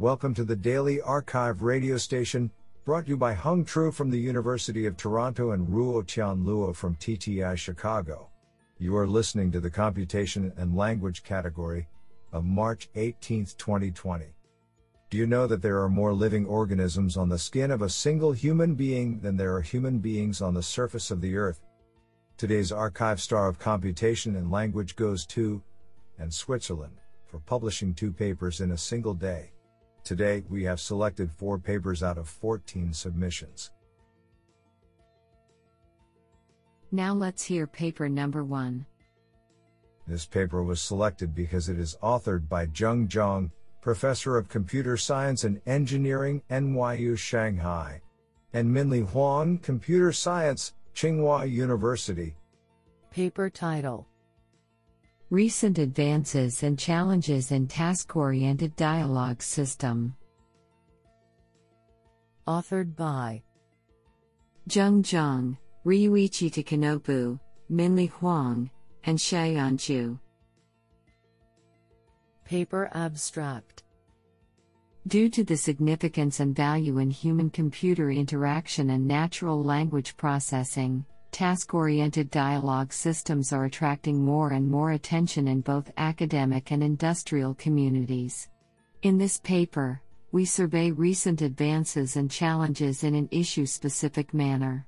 Welcome to the Daily Archive radio station, brought to you by Hung Tru from the University of Toronto and Ruo Tian Luo from TTI Chicago. You are listening to the Computation and Language category of March 18, 2020. Do you know that there are more living organisms on the skin of a single human being than there are human beings on the surface of the earth? Today's archive star of computation and language goes to, and Switzerland, for publishing two papers in a single day. Today, we have selected four papers out of 14 submissions. Now let's hear paper number one. This paper was selected because it is authored by Zheng Zhang, Professor of Computer Science and Engineering, NYU Shanghai, and Minlie Huang, Computer Science, Tsinghua University. Paper title Recent Advances and Challenges in Task Oriented Dialogue System. Authored by Zheng Zhang, Ryuichi Takanobu, Minlie Huang, and Xiaoyan. Paper Abstract Due to the significance and value in human computer interaction and natural language processing, task oriented dialogue systems are attracting more and more attention in both academic and industrial communities. In this paper, we survey recent advances and challenges in an issue specific manner.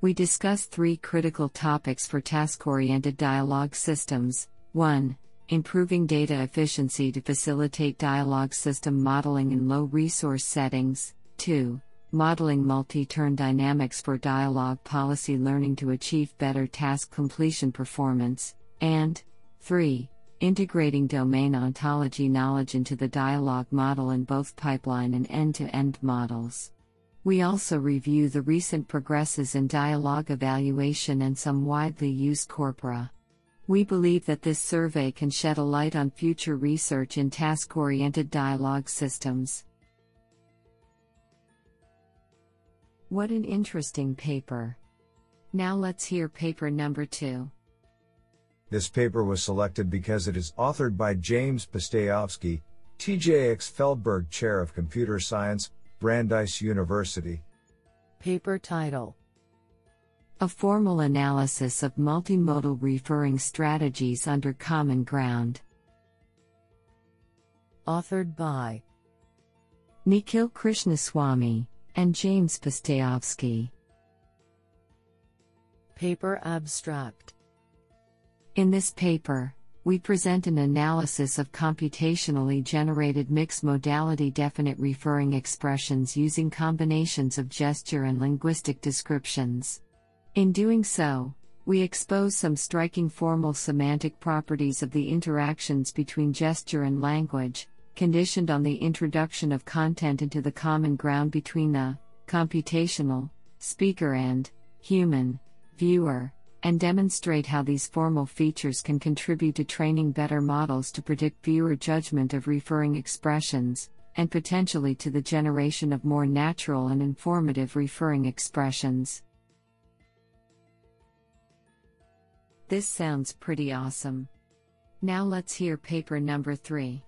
We discuss three critical topics for task oriented dialogue systems 1 improving data efficiency to facilitate dialogue system modeling in low resource settings. 2. Modeling multi turn dynamics for dialogue policy learning to achieve better task completion performance. And 3. Integrating domain ontology knowledge into the dialogue model in both pipeline and end to end models. We also review the recent progresses in dialogue evaluation and some widely used corpora. We believe that this survey can shed a light on future research in task oriented dialogue systems. What an interesting paper! Now let's hear paper number two. This paper was selected because it is authored by James Pustejovsky, TJX Feldberg Chair of Computer Science, Brandeis University. Paper title a formal analysis of multimodal referring strategies under common ground. Authored by Nikhil Krishnaswamy and James Pustejovsky. Paper Abstract In this paper, we present an analysis of computationally generated mixed modality definite referring expressions using combinations of gesture and linguistic descriptions. In doing so, we expose some striking formal semantic properties of the interactions between gesture and language, conditioned on the introduction of content into the common ground between the computational speaker and human viewer, and demonstrate how these formal features can contribute to training better models to predict viewer judgment of referring expressions, and potentially to the generation of more natural and informative referring expressions. This sounds pretty awesome. Now let's hear paper number 3.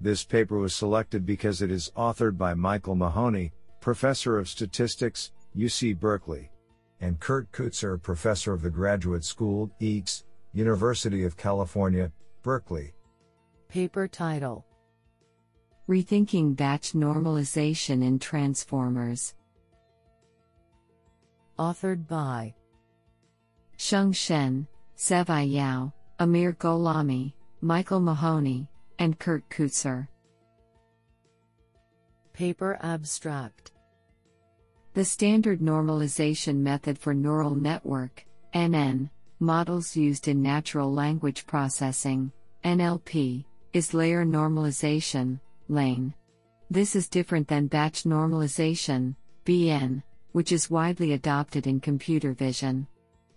This paper was selected because it is authored by Michael Mahoney, Professor of Statistics, UC Berkeley, and Kurt Keutzer, Professor of the Graduate School, EECS, University of California, Berkeley. Paper title Rethinking Batch Normalization in Transformers. Authored by Sheng Shen, Zhewei Yao, Amir Gholami, Michael Mahoney, and Kurt Keutzer. Paper Abstract The standard normalization method for neural network NN, models used in natural language processing NLP, is layer normalization LANE. This is different than batch normalization BN, which is widely adopted in computer vision.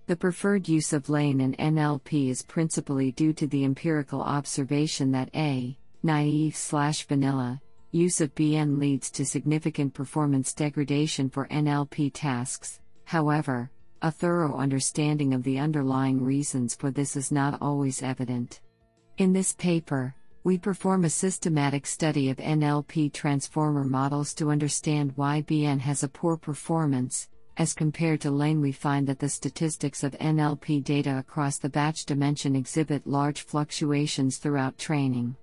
The preferred use of lane in NLP is principally due to the empirical observation that a naive slash vanilla use of BN leads to significant performance degradation for NLP tasks. However, a thorough understanding of the underlying reasons for this is not always evident. In this paper, we perform a systematic study of NLP transformer models to understand why BN has a poor performance. As compared to Lane, we find that the statistics of NLP data across the batch dimension exhibit large fluctuations throughout training.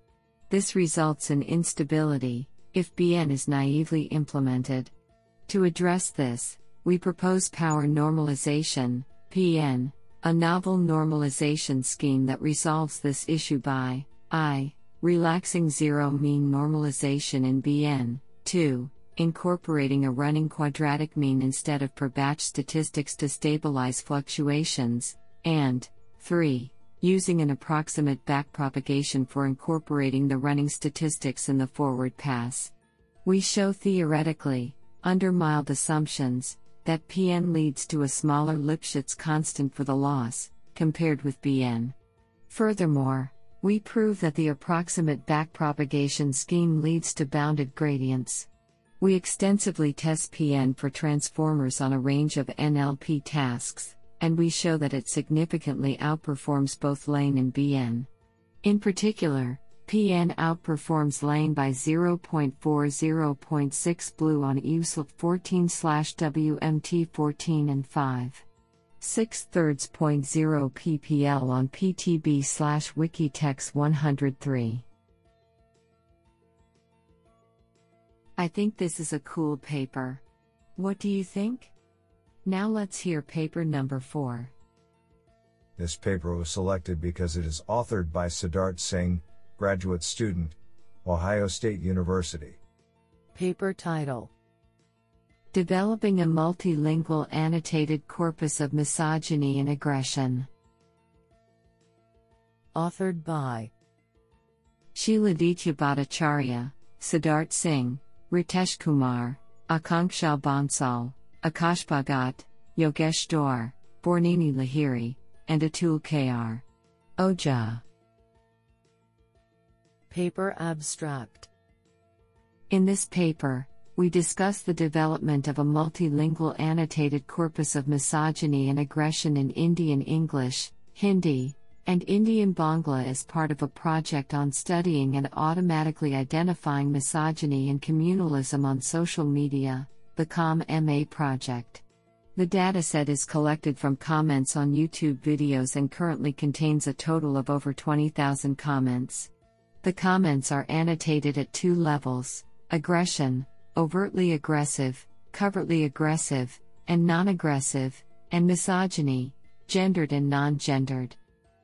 This results in instability if BN is naively implemented. To address this, we propose power normalization, PN, a novel normalization scheme that resolves this issue by I. Relaxing zero mean normalization in BN. 2. Incorporating a running quadratic mean instead of per batch statistics to stabilize fluctuations. And 3. Using an approximate backpropagation for incorporating the running statistics in the forward pass. We show theoretically, under mild assumptions, that PN leads to a smaller Lipschitz constant for the loss, compared with BN. Furthermore, we prove that the approximate backpropagation scheme leads to bounded gradients. We extensively test PN for transformers on a range of NLP tasks, and we show that it significantly outperforms both Lane and BN. In particular, PN outperforms Lane by 0.40.6 BLEU on IWSLT 14 WMT 14 and 5. 6 thirds point 0 ppl on ptb slash wikitext 103 i think this is a cool paper. What do you think? Now let's hear paper number 4 this paper was selected because it is authored by siddharth singh graduate student ohio state university. Paper title. Developing a Multilingual Annotated Corpus of Misogyny and Aggression. Authored by Shiladitya Bhattacharya, Siddharth Singh, Ritesh Kumar, Akanksha Bansal, Akash Bhagat, Yogesh Dor, Bornini Lahiri, and Atul K.R. Ojha. Paper Abstract In this paper, we discuss the development of a multilingual annotated corpus of misogyny and aggression in Indian English, Hindi, and Indian Bangla as part of a project on studying and automatically identifying misogyny and communalism on social media, the COM MA project. The dataset is collected from comments on YouTube videos and currently contains a total of over 20,000 comments. The comments are annotated at two levels aggression, overtly aggressive, covertly aggressive, and non aggressive, and misogyny, gendered and non gendered.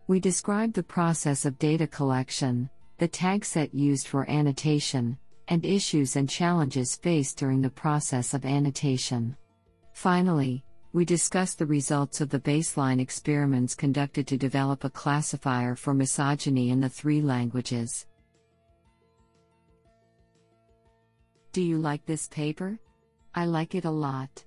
We describe the process of data collection, the tag set used for annotation, and issues and challenges faced during the process of annotation. Finally, we discuss the results of the baseline experiments conducted to develop a classifier for misogyny in the three languages. Do you like this paper? I like it a lot.